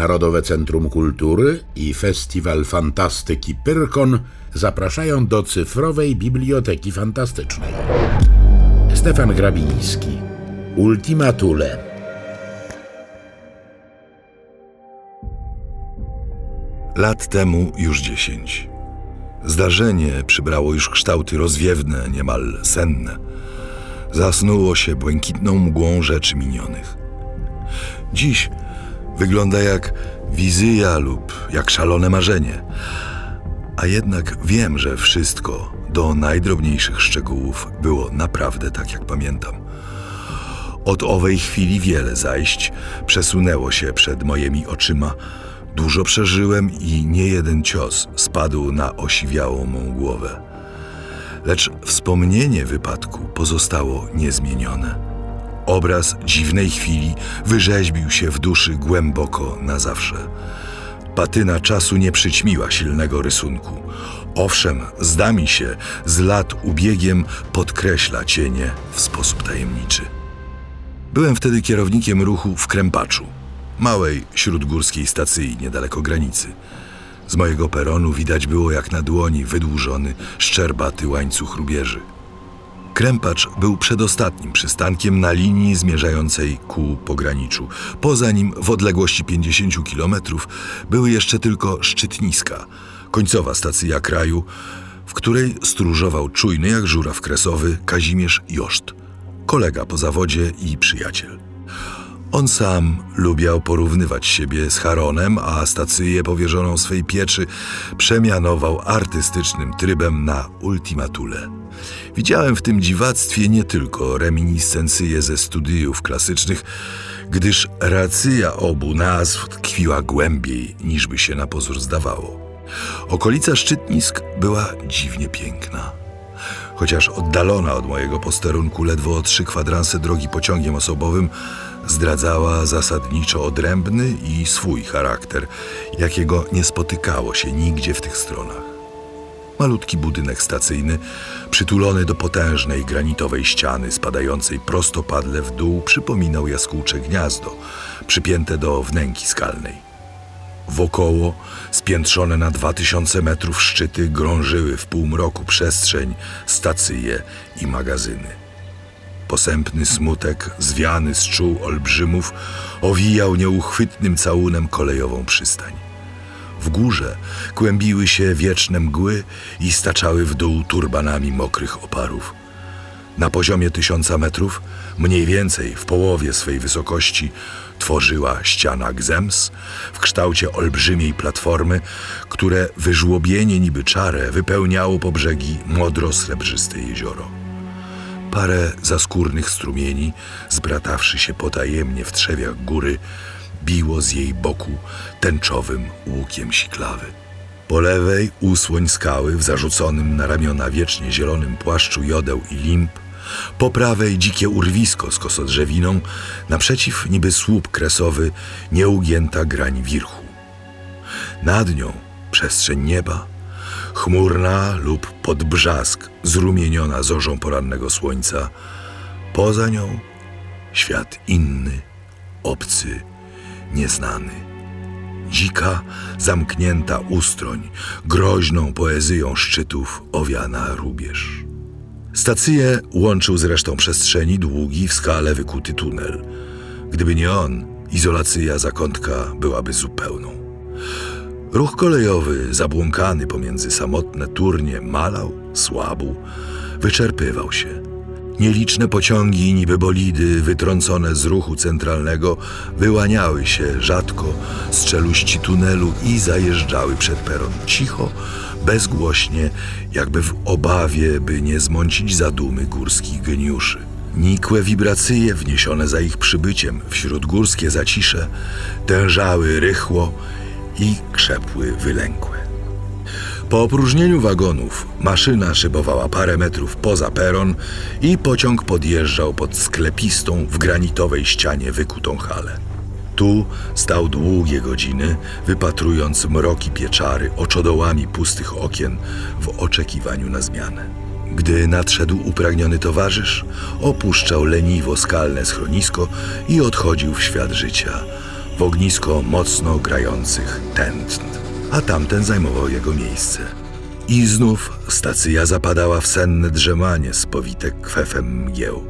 Narodowe Centrum Kultury i Festiwal Fantastyki Pyrkon zapraszają do cyfrowej Biblioteki Fantastycznej. Stefan Grabiński Ultima Thule Lat temu już dziesięć. Zdarzenie przybrało już kształty rozwiewne, niemal senne. Zasnuło się błękitną mgłą rzeczy minionych. Dziś wygląda jak wizja lub jak szalone marzenie. A jednak wiem, że wszystko, do najdrobniejszych szczegółów, było naprawdę tak, jak pamiętam. Od owej chwili wiele zajść przesunęło się przed moimi oczyma. Dużo przeżyłem i nie jeden cios spadł na osiwiałą mą głowę. Lecz wspomnienie wypadku pozostało niezmienione. Obraz dziwnej chwili wyrzeźbił się w duszy głęboko na zawsze. Patyna czasu nie przyćmiła silnego rysunku. Owszem, zda mi się, z lat ubiegiem podkreśla cienie w sposób tajemniczy. Byłem wtedy kierownikiem ruchu w Krępaczu, małej śródgórskiej stacji niedaleko granicy. Z mojego peronu widać było jak na dłoni wydłużony, szczerbaty łańcuch rubieży. Krępacz był przedostatnim przystankiem na linii zmierzającej ku pograniczu. Poza nim, w odległości 50 kilometrów, były jeszcze tylko szczytniska, końcowa stacja kraju, w której stróżował czujny jak żuraw kresowy Kazimierz Joszt, kolega po zawodzie i przyjaciel. On sam lubiał porównywać siebie z Haronem, a stację powierzoną swej pieczy przemianował artystycznym trybem na ultimatule. Widziałem w tym dziwactwie nie tylko reminiscencje ze studiów klasycznych, gdyż racja obu nazw tkwiła głębiej, niż by się na pozór zdawało. Okolica Szczytnisk była dziwnie piękna. Chociaż oddalona od mojego posterunku ledwo o trzy kwadranse drogi pociągiem osobowym, zdradzała zasadniczo odrębny i swój charakter, jakiego nie spotykało się nigdzie w tych stronach. Malutki budynek stacyjny, przytulony do potężnej granitowej ściany spadającej prostopadle w dół, przypominał jaskółcze gniazdo, przypięte do wnęki skalnej. Wokoło, spiętrzone na dwa tysiące metrów szczyty, grążyły w półmroku przestrzeń, stacyje i magazyny. Posępny smutek, zwiany z czuł olbrzymów, owijał nieuchwytnym całunem kolejową przystań. Górze kłębiły się wieczne mgły i staczały w dół turbanami mokrych oparów. Na poziomie tysiąca metrów, mniej więcej w połowie swej wysokości, tworzyła ściana Gzems w kształcie olbrzymiej platformy, które wyżłobienie niby czarę wypełniało po brzegi modro-srebrzyste jezioro. Parę zaskórnych strumieni, zbratawszy się potajemnie w trzewiach góry, biło z jej boku tęczowym łukiem siklawy. Po lewej usłoń skały w zarzuconym na ramiona wiecznie zielonym płaszczu jodeł i limp, po prawej dzikie urwisko z kosodrzewiną, naprzeciw niby słup kresowy, nieugięta grań wirchu. Nad nią przestrzeń nieba, chmurna lub pod brzask zrumieniona zorzą porannego słońca, poza nią świat inny, obcy, nieznany. Dzika, zamknięta ustroń, groźną poezją szczytów owiana rubież. Stację łączył z resztą przestrzeni długi w skale wykuty tunel. Gdyby nie on, izolacja zakątka byłaby zupełną. Ruch kolejowy, zabłąkany pomiędzy samotne turnie, malał, słabł, wyczerpywał się. Nieliczne pociągi, niby bolidy, wytrącone z ruchu centralnego, wyłaniały się rzadko z czeluści tunelu i zajeżdżały przed peron cicho, bezgłośnie, jakby w obawie, by nie zmącić zadumy górskich geniuszy. Nikłe wibracje wniesione za ich przybyciem wśród górskie zacisze tężały rychło i krzepły wylękłe. Po opróżnieniu wagonów maszyna szybowała parę metrów poza peron i pociąg podjeżdżał pod sklepistą w granitowej ścianie wykutą halę. Tu stał długie godziny, wypatrując mroki pieczary oczodołami pustych okien w oczekiwaniu na zmianę. Gdy nadszedł upragniony towarzysz, opuszczał leniwo skalne schronisko i odchodził w świat życia, w ognisko mocno grających tętn, a tamten zajmował jego miejsce. I znów stacja zapadała w senne drzemanie spowite kwefem mgieł.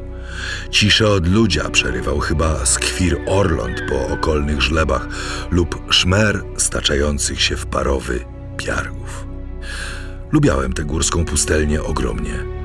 Ciszę od ludzia przerywał chyba skwir orląt po okolnych żlebach lub szmer staczających się w parowy piargów. Lubiałem tę górską pustelnię ogromnie.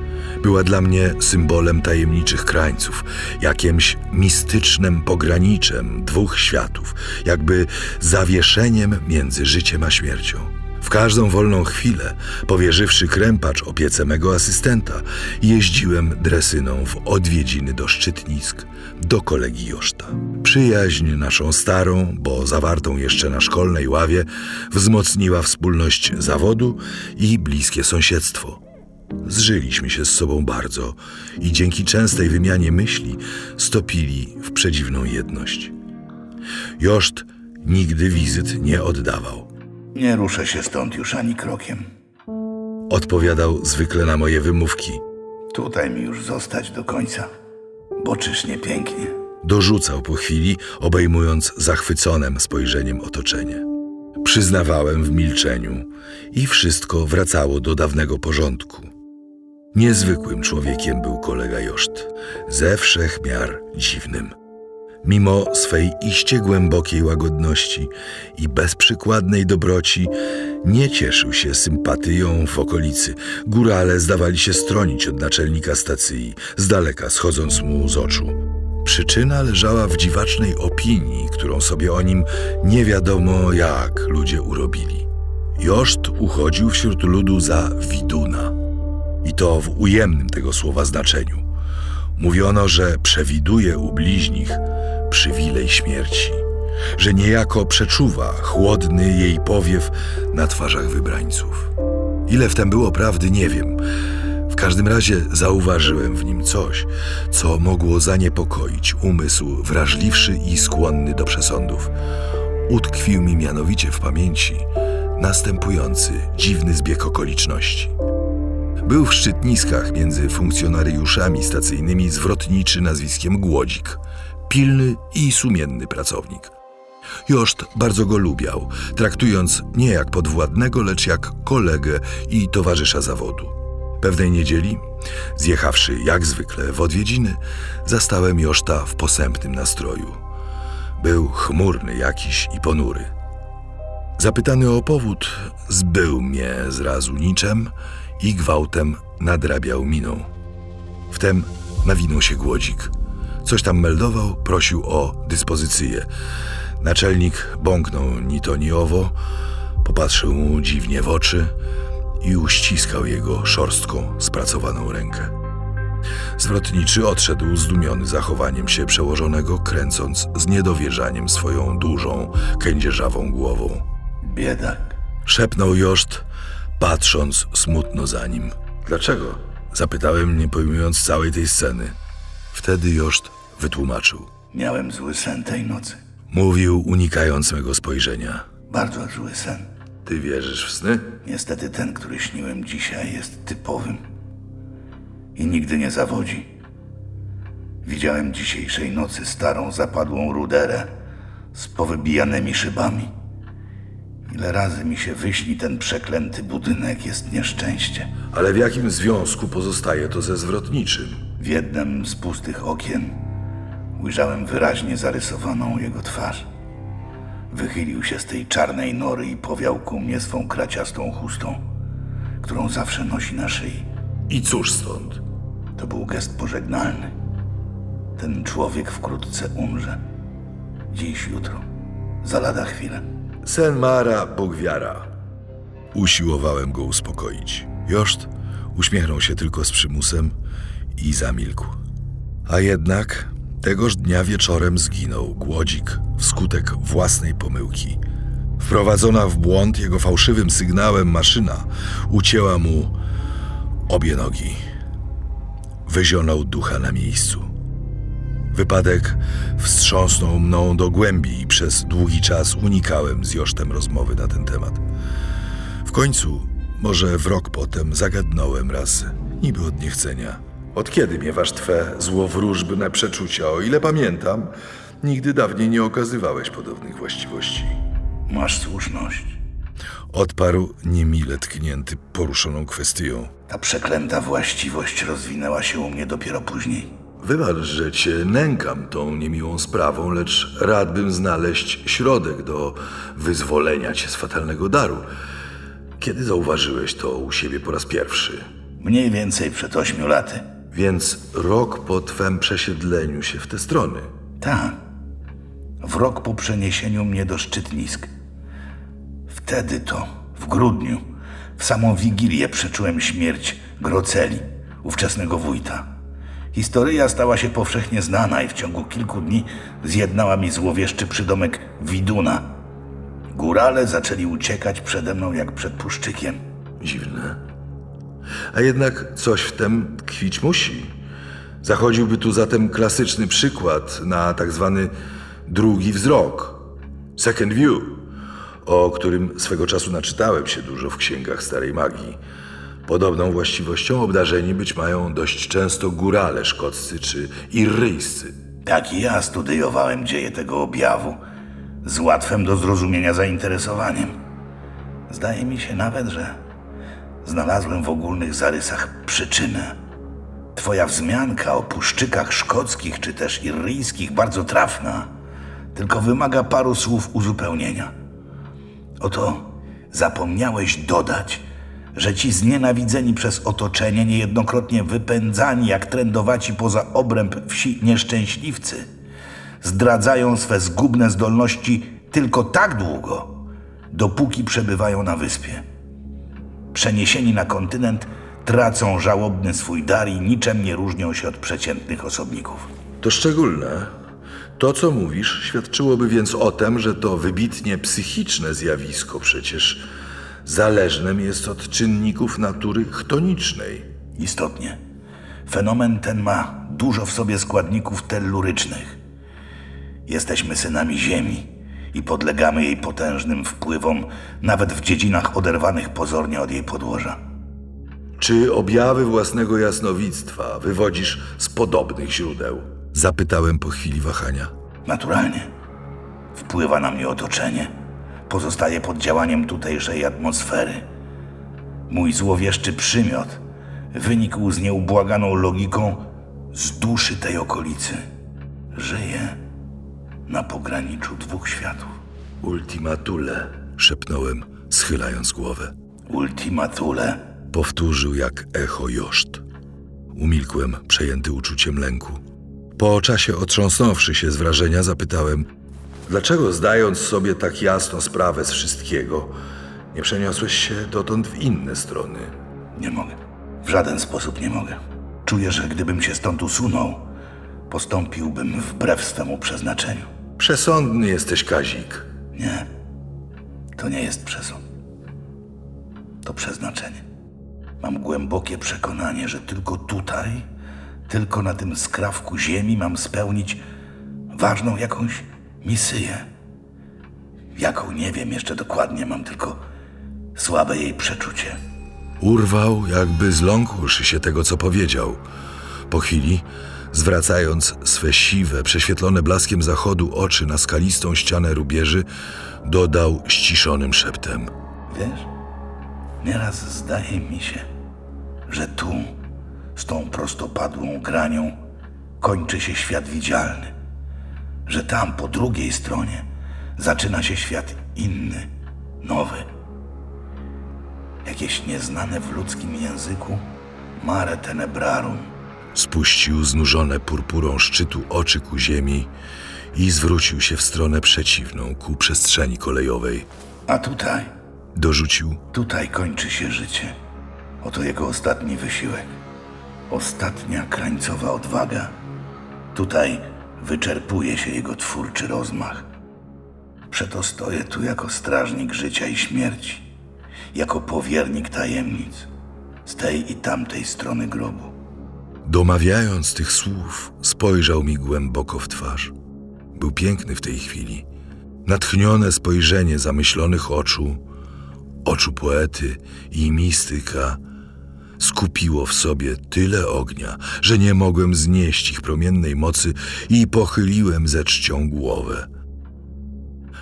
Była dla mnie symbolem tajemniczych krańców, jakimś mistycznym pograniczem dwóch światów, jakby zawieszeniem między życiem a śmiercią. W każdą wolną chwilę, powierzywszy krępacz opiece mego asystenta, jeździłem dresyną w odwiedziny do szczytnisk, do kolegi Joszta. Przyjaźń naszą starą, bo zawartą jeszcze na szkolnej ławie, wzmocniła wspólność zawodu i bliskie sąsiedztwo. Zżyliśmy się z sobą bardzo i dzięki częstej wymianie myśli stopili w przedziwną jedność. Joszt nigdy wizyt nie oddawał. Nie ruszę się stąd już ani krokiem. Odpowiadał zwykle na moje wymówki. Tutaj mi już zostać do końca, bo czyż nie pięknie. Dorzucał po chwili, obejmując zachwyconym spojrzeniem otoczenie. Przyznawałem w milczeniu i wszystko wracało do dawnego porządku. Niezwykłym człowiekiem był kolega Joszt, ze wszech miar dziwnym. Mimo swej iście głębokiej łagodności i bezprzykładnej dobroci, nie cieszył się sympatyją w okolicy. Górale zdawali się stronić od naczelnika stacji, z daleka schodząc mu z oczu. Przyczyna leżała w dziwacznej opinii, którą sobie o nim nie wiadomo jak ludzie urobili. Joszt uchodził wśród ludu za widuna. I to w ujemnym tego słowa znaczeniu. Mówiono, że przewiduje u bliźnich przywilej śmierci, że niejako przeczuwa chłodny jej powiew na twarzach wybrańców. Ile w tym było prawdy, nie wiem. W każdym razie zauważyłem w nim coś, co mogło zaniepokoić umysł wrażliwszy i skłonny do przesądów. Utkwił mi mianowicie w pamięci następujący dziwny zbieg okoliczności. Był w szczytniskach między funkcjonariuszami stacyjnymi zwrotniczy nazwiskiem Głodzik, pilny i sumienny pracownik. Joszt bardzo go lubiał, traktując nie jak podwładnego, lecz jak kolegę i towarzysza zawodu. Pewnej niedzieli, zjechawszy jak zwykle w odwiedziny, zastałem Joszta w posępnym nastroju. Był chmurny jakiś i ponury. Zapytany o powód, zbył mnie zrazu niczem i gwałtem nadrabiał miną. Wtem nawinął się głodzik. Coś tam meldował, prosił o dyspozycję. Naczelnik bąknął ni to ni owo, popatrzył mu dziwnie w oczy i uściskał jego szorstką, spracowaną rękę. Zwrotniczy odszedł zdumiony zachowaniem się przełożonego, kręcąc z niedowierzaniem swoją dużą, kędzierzawą głową. Biedak. Szepnął Joszt, patrząc smutno za nim. Dlaczego? Zapytałem, nie pojmując całej tej sceny. Wtedy Joszt wytłumaczył. Miałem zły sen tej nocy. Mówił, unikając mego spojrzenia. Bardzo zły sen. Ty wierzysz w sny? Niestety ten, który śniłem dzisiaj, jest typowym. I nigdy nie zawodzi. Widziałem dzisiejszej nocy starą, zapadłą ruderę z powybijanymi szybami. Ile razy mi się wyśni ten przeklęty budynek, jest nieszczęście. Ale w jakim związku pozostaje to ze zwrotniczym? W jednym z pustych okien ujrzałem wyraźnie zarysowaną jego twarz. Wychylił się z tej czarnej nory i powiał ku mnie swą kraciastą chustą, którą zawsze nosi na szyi. I cóż stąd? To był gest pożegnalny. Ten człowiek wkrótce umrze. Dziś, jutro. Za lada chwilę. Sen Mara, Bóg wiara. Usiłowałem go uspokoić. Joszt uśmiechnął się tylko z przymusem i zamilkł. A jednak tegoż dnia wieczorem zginął Głodzik wskutek własnej pomyłki. Wprowadzona w błąd jego fałszywym sygnałem maszyna ucięła mu obie nogi. Wyzionął ducha na miejscu. Wypadek wstrząsnął mną do głębi i przez długi czas unikałem z Josztem rozmowy na ten temat. W końcu, może w rok potem, zagadnąłem raz, niby od niechcenia. Od kiedy miewasz twe złowróżbne przeczucia? O ile pamiętam, Nigdy dawniej nie okazywałeś podobnych właściwości. Masz słuszność. Odparł niemile tknięty poruszoną kwestią. Ta przeklęta właściwość rozwinęła się u mnie dopiero później. Wybacz, że cię nękam tą niemiłą sprawą, lecz radbym znaleźć środek do wyzwolenia cię z fatalnego daru. Kiedy zauważyłeś to u siebie po raz pierwszy? Mniej więcej przed ośmiu laty. Więc rok po twem przesiedleniu się w te strony. Tak. W rok po przeniesieniu mnie do Szczytnisk. Wtedy to, w grudniu, w samą Wigilię przeczułem śmierć Groceli, ówczesnego wójta. Historia stała się powszechnie znana i w ciągu kilku dni zjednała mi złowieszczy przydomek Widuna. Górale zaczęli uciekać przede mną jak przed puszczykiem. Dziwne. A jednak coś w tym tkwić musi. Zachodziłby tu zatem klasyczny przykład na tak zwany drugi wzrok, second view, o którym swego czasu naczytałem się dużo w księgach starej magii. Podobną właściwością obdarzeni być mają dość często górale szkoccy czy irryjscy. Tak i ja studiowałem dzieje tego objawu z łatwym do zrozumienia zainteresowaniem. Zdaje mi się nawet, że znalazłem w ogólnych zarysach przyczynę. Twoja wzmianka o puszczykach szkockich czy też irryjskich bardzo trafna, tylko wymaga paru słów uzupełnienia. Oto zapomniałeś dodać, że ci znienawidzeni przez otoczenie, niejednokrotnie wypędzani jak trędowaci poza obręb wsi nieszczęśliwcy, zdradzają swe zgubne zdolności tylko tak długo, dopóki przebywają na wyspie. Przeniesieni na kontynent, tracą żałobny swój dar i niczym nie różnią się od przeciętnych osobników. To szczególne. To, co mówisz, świadczyłoby więc o tym, że to wybitnie psychiczne zjawisko przecież zależnym jest od czynników natury chtonicznej. Istotnie. Fenomen ten ma dużo w sobie składników tellurycznych. Jesteśmy synami Ziemi i podlegamy jej potężnym wpływom, nawet w dziedzinach oderwanych pozornie od jej podłoża. Czy objawy własnego jasnowictwa wywodzisz z podobnych źródeł? Zapytałem po chwili wahania. Naturalnie. Wpływa na mnie otoczenie. Pozostaje pod działaniem tutejszej atmosfery. Mój złowieszczy przymiot wynikł z nieubłaganą logiką z duszy tej okolicy. Żyję na pograniczu dwóch światów. Ultima Thule, szepnąłem, schylając głowę. Ultima Thule. Powtórzył jak echo Joszt. Umilkłem, przejęty uczuciem lęku. Po czasie otrząsnąwszy się z wrażenia, zapytałem, dlaczego zdając sobie tak jasno sprawę z wszystkiego, nie przeniosłeś się dotąd w inne strony? Nie mogę. W żaden sposób nie mogę. Czuję, że gdybym się stąd usunął, postąpiłbym wbrew swemu przeznaczeniu. Przesądny jesteś, Kazik. Nie. To nie jest przesąd. To przeznaczenie. Mam głębokie przekonanie, że tylko tutaj, tylko na tym skrawku ziemi mam spełnić ważną jakąś misję. Jaką nie wiem jeszcze dokładnie, mam tylko słabe jej przeczucie. Urwał, jakby zląkłszy się tego, co powiedział. Po chwili, zwracając swe siwe, prześwietlone blaskiem zachodu oczy na skalistą ścianę rubieży, dodał ściszonym szeptem. Wiesz, nieraz zdaje mi się, że tu, z tą prostopadłą granią, kończy się świat widzialny. Że tam, po drugiej stronie, zaczyna się świat inny, nowy. Jakieś nieznane w ludzkim języku mare tenebrarum. Spuścił znużone purpurą szczytu oczy ku ziemi i zwrócił się w stronę przeciwną, ku przestrzeni kolejowej. A tutaj, Dorzucił, tutaj kończy się życie. Oto jego ostatni wysiłek. Ostatnia krańcowa odwaga. Tutaj wyczerpuje się jego twórczy rozmach. Przeto stoję tu jako strażnik życia i śmierci, jako powiernik tajemnic z tej i tamtej strony grobu. domawiając tych słów, spojrzał mi głęboko w twarz. Był piękny w tej chwili. Natchnione spojrzenie zamyślonych oczu, oczu poety i mistyka, skupiło w sobie tyle ognia, że nie mogłem znieść ich promiennej mocy i pochyliłem ze czcią głowę.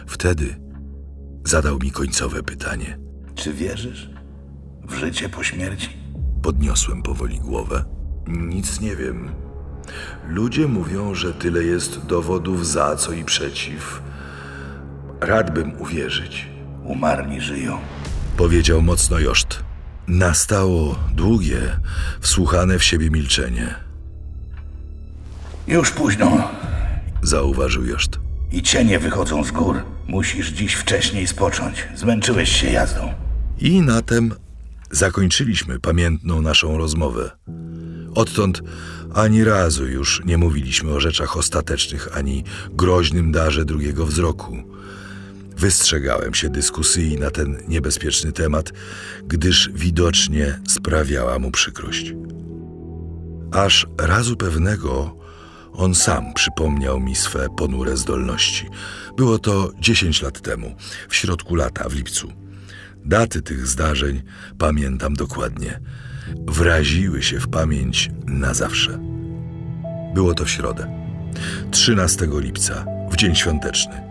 Wtedy zadał mi końcowe pytanie. Czy wierzysz w życie po śmierci? Podniosłem powoli głowę. Nic nie wiem. Ludzie mówią, że tyle jest dowodów za, co i przeciw. Radbym uwierzyć, Umarli żyją. powiedział mocno Joszt. Nastało długie, wsłuchane w siebie milczenie. Już późno. Zauważył Joszt. I cienie wychodzą z gór. Musisz dziś wcześniej spocząć. Zmęczyłeś się jazdą. I na tem zakończyliśmy pamiętną naszą rozmowę. Odtąd ani razu już nie mówiliśmy o rzeczach ostatecznych ani groźnym darze drugiego wzroku. Wystrzegałem się dyskusji na ten niebezpieczny temat, gdyż widocznie sprawiała mu przykrość. Aż razu pewnego on sam przypomniał mi swe ponure zdolności. Było to 10 lat temu, w środku lata, w lipcu. Daty tych zdarzeń pamiętam dokładnie. Wraziły się w pamięć na zawsze. Było to w środę, 13 lipca, w dzień świąteczny.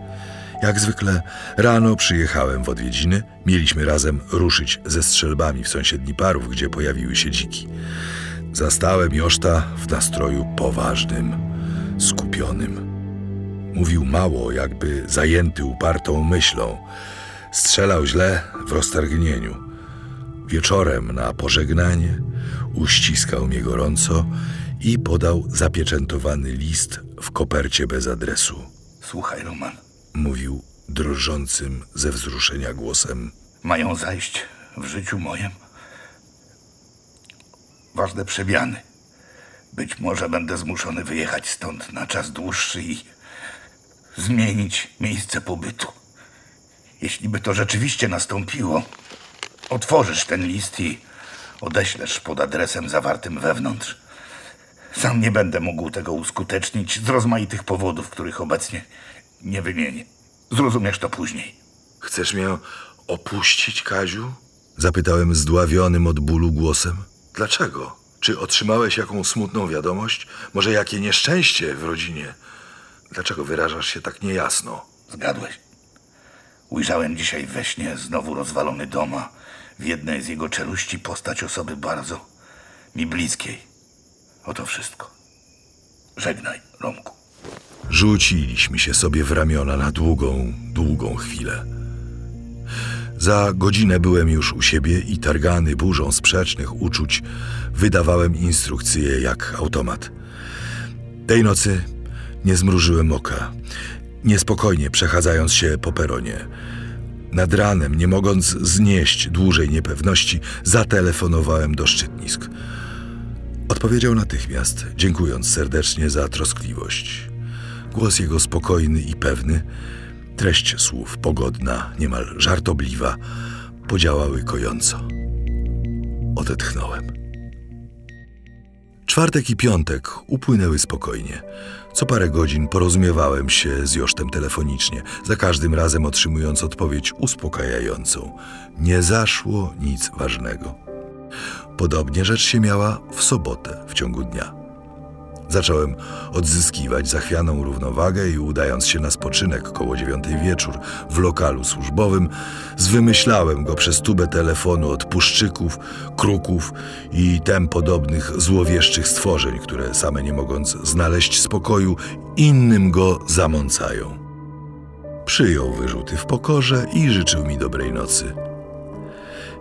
Jak zwykle rano przyjechałem w odwiedziny. Mieliśmy razem ruszyć ze strzelbami w sąsiedni parów, gdzie pojawiły się dziki. Zastałem Joszta w nastroju poważnym, skupionym. Mówił mało, jakby zajęty upartą myślą. Strzelał źle w roztargnieniu. Wieczorem na pożegnanie uściskał mnie gorąco i podał zapieczętowany list w kopercie bez adresu. Słuchaj, Roman. Mówił drżącym ze wzruszenia głosem. Mają zajść w życiu moim ważne przemiany. Być może będę zmuszony wyjechać stąd na czas dłuższy i zmienić miejsce pobytu. Jeśli by to rzeczywiście nastąpiło, otworzysz ten list i odeślesz pod adresem zawartym wewnątrz. Sam nie będę mógł tego uskutecznić z rozmaitych powodów, których obecnie nie wymienię. Zrozumiesz to później. Chcesz mnie opuścić, Kaziu? Zapytałem zdławionym od bólu głosem. Dlaczego? Czy otrzymałeś jakąś smutną wiadomość? Może jakie nieszczęście w rodzinie? Dlaczego wyrażasz się tak niejasno? Zgadłeś. Ujrzałem dzisiaj we śnie znowu rozwalony dom, a w jednej z jego czeluści postać osoby bardzo mi bliskiej. Oto wszystko. Żegnaj, Romku. Rzuciliśmy się sobie w ramiona na długą, długą chwilę. Za godzinę byłem już u siebie i targany burzą sprzecznych uczuć wydawałem instrukcje jak automat. Tej nocy nie zmrużyłem oka, niespokojnie przechadzając się po peronie. Nad ranem, nie mogąc znieść dłużej niepewności, zatelefonowałem do szczytnisk. Odpowiedział natychmiast, dziękując serdecznie za troskliwość. Głos jego spokojny i pewny, treść słów pogodna, niemal żartobliwa, podziałały kojąco. Odetchnąłem. Czwartek i piątek upłynęły spokojnie. Co parę godzin porozumiewałem się z Josztem telefonicznie, za każdym razem otrzymując odpowiedź uspokajającą. Nie zaszło nic ważnego. Podobnie rzecz się miała w sobotę w ciągu dnia. Zacząłem odzyskiwać zachwianą równowagę i udając się na spoczynek koło dziewiątej wieczór w lokalu służbowym, zwymyślałem go przez tubę telefonu od puszczyków, kruków i tem podobnych złowieszczych stworzeń, które same nie mogąc znaleźć spokoju, innym go zamącają. Przyjął wyrzuty w pokorze i życzył mi dobrej nocy.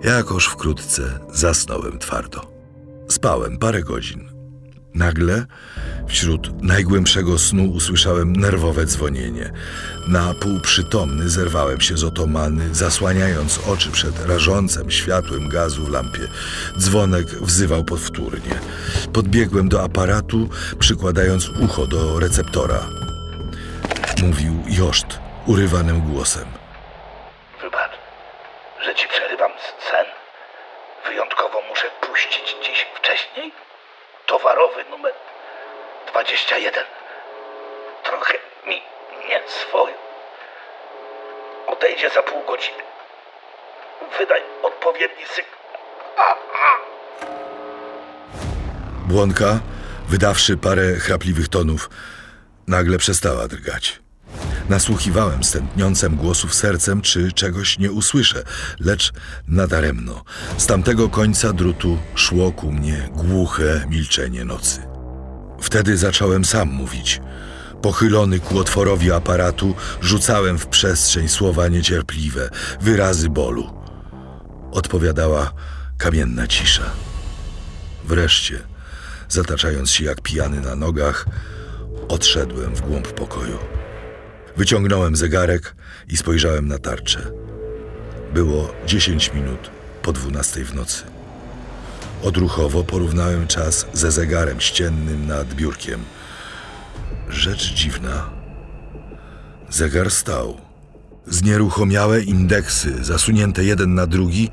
Jakoż wkrótce zasnąłem twardo. Spałem parę godzin. Nagle wśród najgłębszego snu usłyszałem nerwowe dzwonienie. Na pół przytomny zerwałem się z otomany, zasłaniając oczy przed rażącym światłem gazu w lampie. Dzwonek wzywał powtórnie. Podbiegłem do aparatu, przykładając ucho do receptora. Mówił Joszt urywanym głosem. Wybacz, że ci przerywam sen. Wyjątkowo muszę puścić dziś wcześniej towarowy numer 21. Trochę mi nie swoją. Odejdzie za pół godziny. Wydaj odpowiedni sygnał. Błonka, wydawszy parę chrapliwych tonów, nagle przestała drgać. Nasłuchiwałem stętniącym głosów sercem, czy czegoś nie usłyszę, lecz nadaremno. Z tamtego końca drutu szło ku mnie głuche milczenie nocy. Wtedy zacząłem sam mówić. Pochylony ku otworowi aparatu, rzucałem w przestrzeń słowa niecierpliwe, wyrazy bólu. Odpowiadała kamienna cisza. Wreszcie, zataczając się jak pijany na nogach, odszedłem w głąb pokoju. Wyciągnąłem zegarek i spojrzałem na tarczę. Było 10 minut po dwunastej w nocy. Odruchowo porównałem czas ze zegarem ściennym nad biurkiem. Rzecz dziwna. Zegar stał. Znieruchomiałe indeksy, zasunięte jeden na drugi,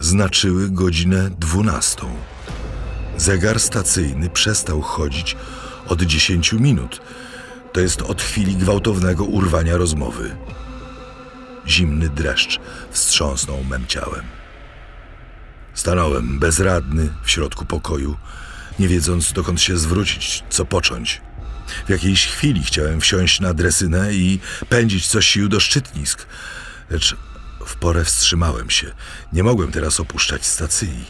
znaczyły godzinę dwunastą. Zegar stacyjny przestał chodzić od dziesięciu minut – to jest od chwili gwałtownego urwania rozmowy. Zimny dreszcz wstrząsnął mem ciałem. Stanąłem bezradny w środku pokoju, nie wiedząc dokąd się zwrócić, co począć. W jakiejś chwili chciałem wsiąść na dresynę i pędzić co sił do szczytnisk, lecz w porę wstrzymałem się. Nie mogłem teraz opuszczać stacji.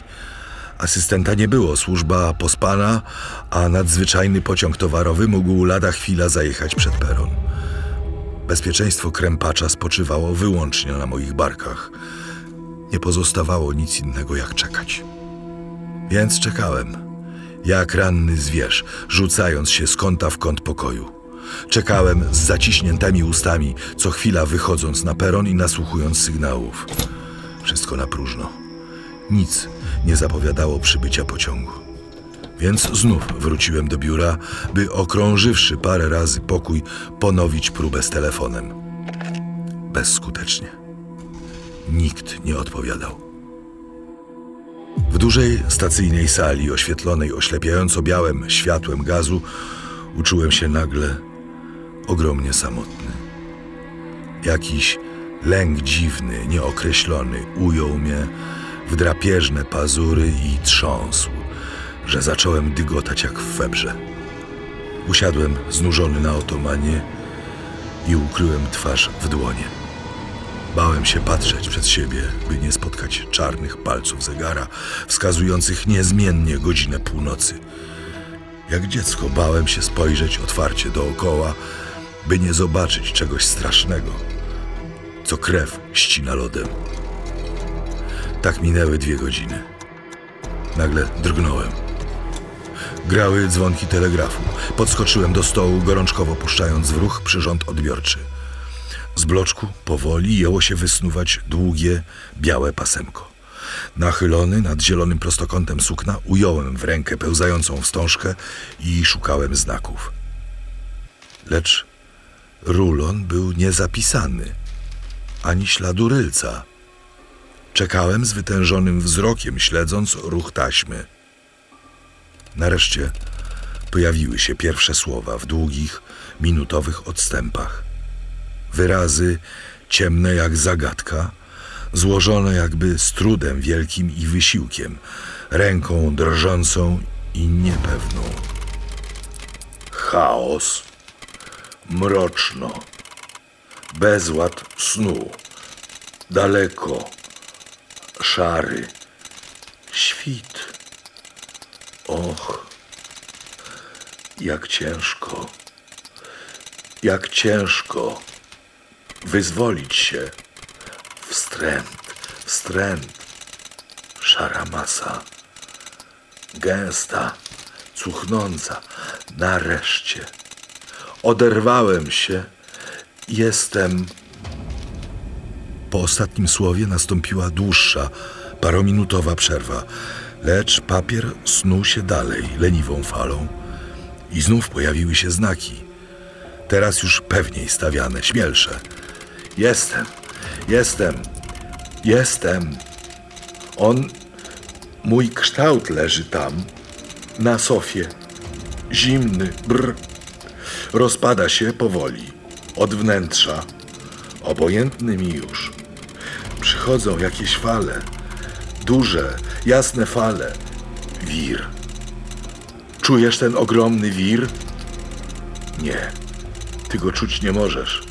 Asystenta nie było, służba pospana, a nadzwyczajny pociąg towarowy mógł lada chwila zajechać przed peron. Bezpieczeństwo krępacza spoczywało wyłącznie na moich barkach. Nie pozostawało nic innego jak czekać. Więc czekałem, jak ranny zwierz, rzucając się z kąta w kąt pokoju. Czekałem z zaciśniętymi ustami, co chwila wychodząc na peron i nasłuchując sygnałów. Wszystko na próżno. Nic nie zapowiadało przybycia pociągu. Więc znów wróciłem do biura, by okrążywszy parę razy pokój, ponowić próbę z telefonem. Bezskutecznie. Nikt nie odpowiadał. W dużej stacyjnej sali, oświetlonej oślepiająco białym światłem gazu, uczułem się nagle ogromnie samotny. Jakiś lęk dziwny, nieokreślony ujął mnie w drapieżne pazury i trząsł, że zacząłem dygotać jak w febrze. Usiadłem znużony na otomanie i ukryłem twarz w dłonie. Bałem się patrzeć przed siebie, by nie spotkać czarnych palców zegara, wskazujących niezmiennie godzinę północy. Jak dziecko bałem się spojrzeć otwarcie dookoła, by nie zobaczyć czegoś strasznego, co krew ścina lodem. Tak minęły dwie godziny. Nagle drgnąłem. Grały dzwonki telegrafu. Podskoczyłem do stołu, gorączkowo puszczając w ruch przyrząd odbiorczy. Z bloczku powoli jęło się wysnuwać długie, białe pasemko. Nachylony nad zielonym prostokątem sukna, ująłem w rękę pełzającą wstążkę i szukałem znaków. Lecz rulon był niezapisany, ani śladu rylca. Czekałem z wytężonym wzrokiem, śledząc ruch taśmy. Nareszcie pojawiły się pierwsze słowa w długich, minutowych odstępach. Wyrazy ciemne jak zagadka, złożone jakby z trudem wielkim i wysiłkiem, ręką drżącą i niepewną. Chaos, mroczno, bezład snu, daleko szary. Świt. Och, jak ciężko, jak ciężko wyzwolić się. Wstręt, wstręt, szara masa, gęsta, cuchnąca, nareszcie. Oderwałem się, jestem po ostatnim słowie nastąpiła dłuższa, parominutowa przerwa, lecz papier snuł się dalej leniwą falą i znów pojawiły się znaki. Teraz już pewniej stawiane, śmielsze. Jestem, jestem, jestem. On, mój kształt leży tam, na sofie. Zimny, brr. Rozpada się powoli, od wnętrza. Obojętny mi już przychodzą jakieś fale. Duże, jasne fale. Wir. Czujesz ten ogromny wir? Nie, ty go czuć nie możesz.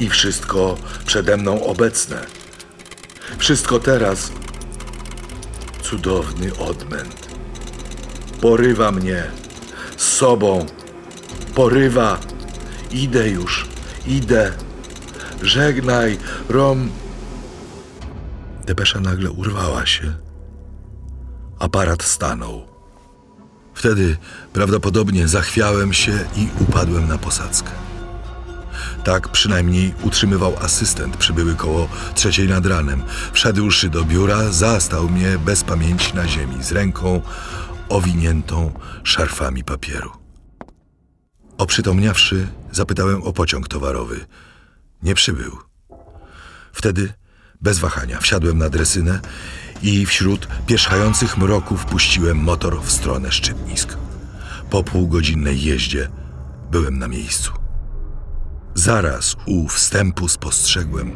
I wszystko przede mną obecne. Wszystko teraz. Cudowny odmęt. Porywa mnie z sobą. Porywa. Idę już, idę. Żegnaj, Rom. Depesza nagle urwała się. Aparat stanął. Wtedy prawdopodobnie zachwiałem się i upadłem na posadzkę. Tak przynajmniej utrzymywał asystent przybyły koło trzeciej nad ranem. Wszedłszy do biura, zastał mnie bez pamięci na ziemi, z ręką owiniętą szarfami papieru. Oprzytomniawszy, zapytałem o pociąg towarowy. Nie przybył. Wtedy, bez wahania, wsiadłem na dresynę i wśród pierzchających mroków puściłem motor w stronę szczytnisk. Po półgodzinnej jeździe byłem na miejscu. Zaraz u wstępu spostrzegłem,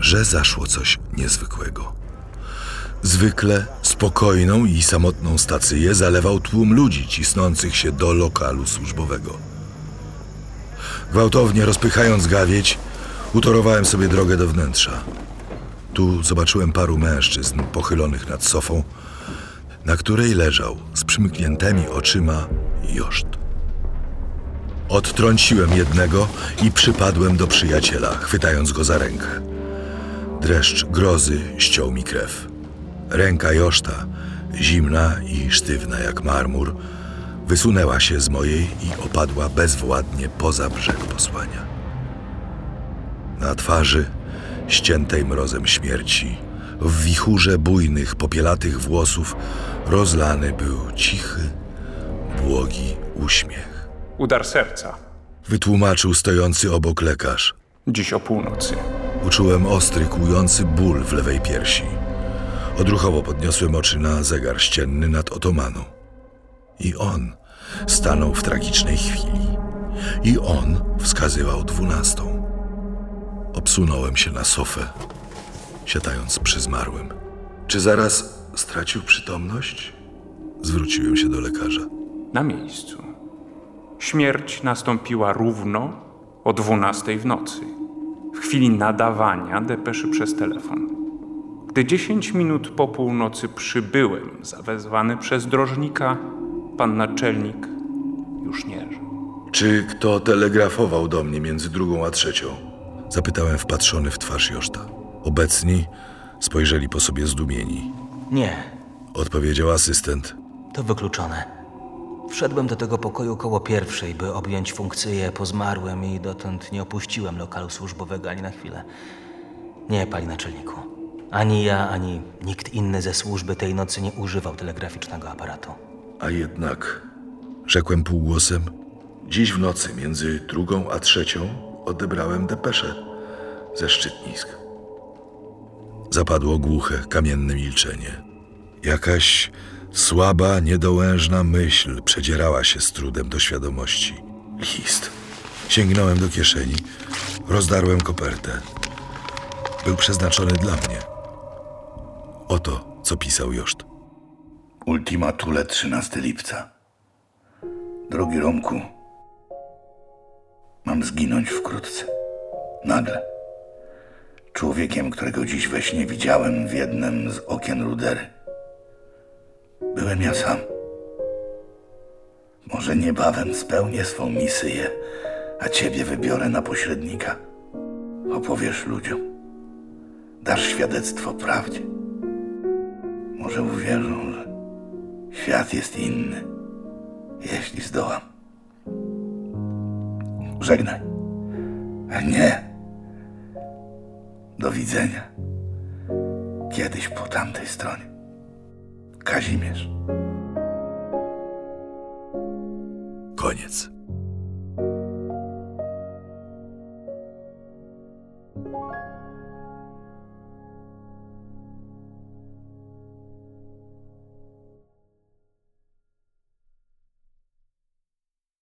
że zaszło coś niezwykłego. Zwykle spokojną i samotną stacyję zalewał tłum ludzi cisnących się do lokalu służbowego. Gwałtownie rozpychając gawieć, utorowałem sobie drogę do wnętrza. Tu zobaczyłem paru mężczyzn pochylonych nad sofą, na której leżał z przymkniętymi oczyma Joszt. Odtrąciłem jednego i przypadłem do przyjaciela, chwytając go za rękę. Dreszcz grozy ściął mi krew. Ręka Joszta, zimna i sztywna jak marmur, wysunęła się z mojej i opadła bezwładnie poza brzeg posłania. Na twarzy, ściętej mrozem śmierci, w wichurze bujnych, popielatych włosów, rozlany był cichy, błogi uśmiech. Udar serca. Wytłumaczył stojący obok lekarz. Dziś o północy. Uczułem ostry, kłujący ból w lewej piersi. Odruchowo podniosłem oczy na zegar ścienny nad otomaną. I on stanął w tragicznej chwili. I on wskazywał dwunastą. Obsunąłem się na sofę, siadając przy zmarłym. Czy zaraz stracił przytomność? Zwróciłem się do lekarza. Na miejscu. Śmierć nastąpiła równo o dwunastej w nocy. W chwili nadawania depeszy przez telefon. Gdy dziesięć minut po północy przybyłem, zawezwany przez drożnika, pan naczelnik już nie żył. Czy kto telegrafował do mnie między drugą a trzecią? Zapytałem wpatrzony w twarz Joszta. Obecni spojrzeli po sobie zdumieni. Nie, Odpowiedział asystent. to wykluczone. Wszedłem do tego pokoju koło pierwszej, by objąć funkcję po zmarłym i dotąd nie opuściłem lokalu służbowego ani na chwilę. Nie, panie naczelniku. Ani ja, ani nikt inny ze służby tej nocy nie używał telegraficznego aparatu. A jednak, rzekłem półgłosem, dziś w nocy między drugą a trzecią odebrałem depeszę ze szczytnisk. Zapadło głuche, kamienne milczenie. Jakaś słaba, niedołężna myśl przedzierała się z trudem do świadomości. List. Sięgnąłem do kieszeni, rozdarłem kopertę. Był przeznaczony dla mnie. Oto, co pisał Joszt. Ultima Thule 13 lipca. Drogi Romku, mam zginąć wkrótce. Nagle. Człowiekiem, którego dziś we śnie widziałem w jednym z okien rudery. Byłem ja sam. Może niebawem spełnię swą misję, a ciebie wybiorę na pośrednika. Opowiesz ludziom. Dasz świadectwo prawdzie. Może uwierzą, że świat jest inny, jeśli zdołam. Żegnaj. Nie. Do widzenia. Kiedyś po tamtej stronie. Kazimierz. Koniec.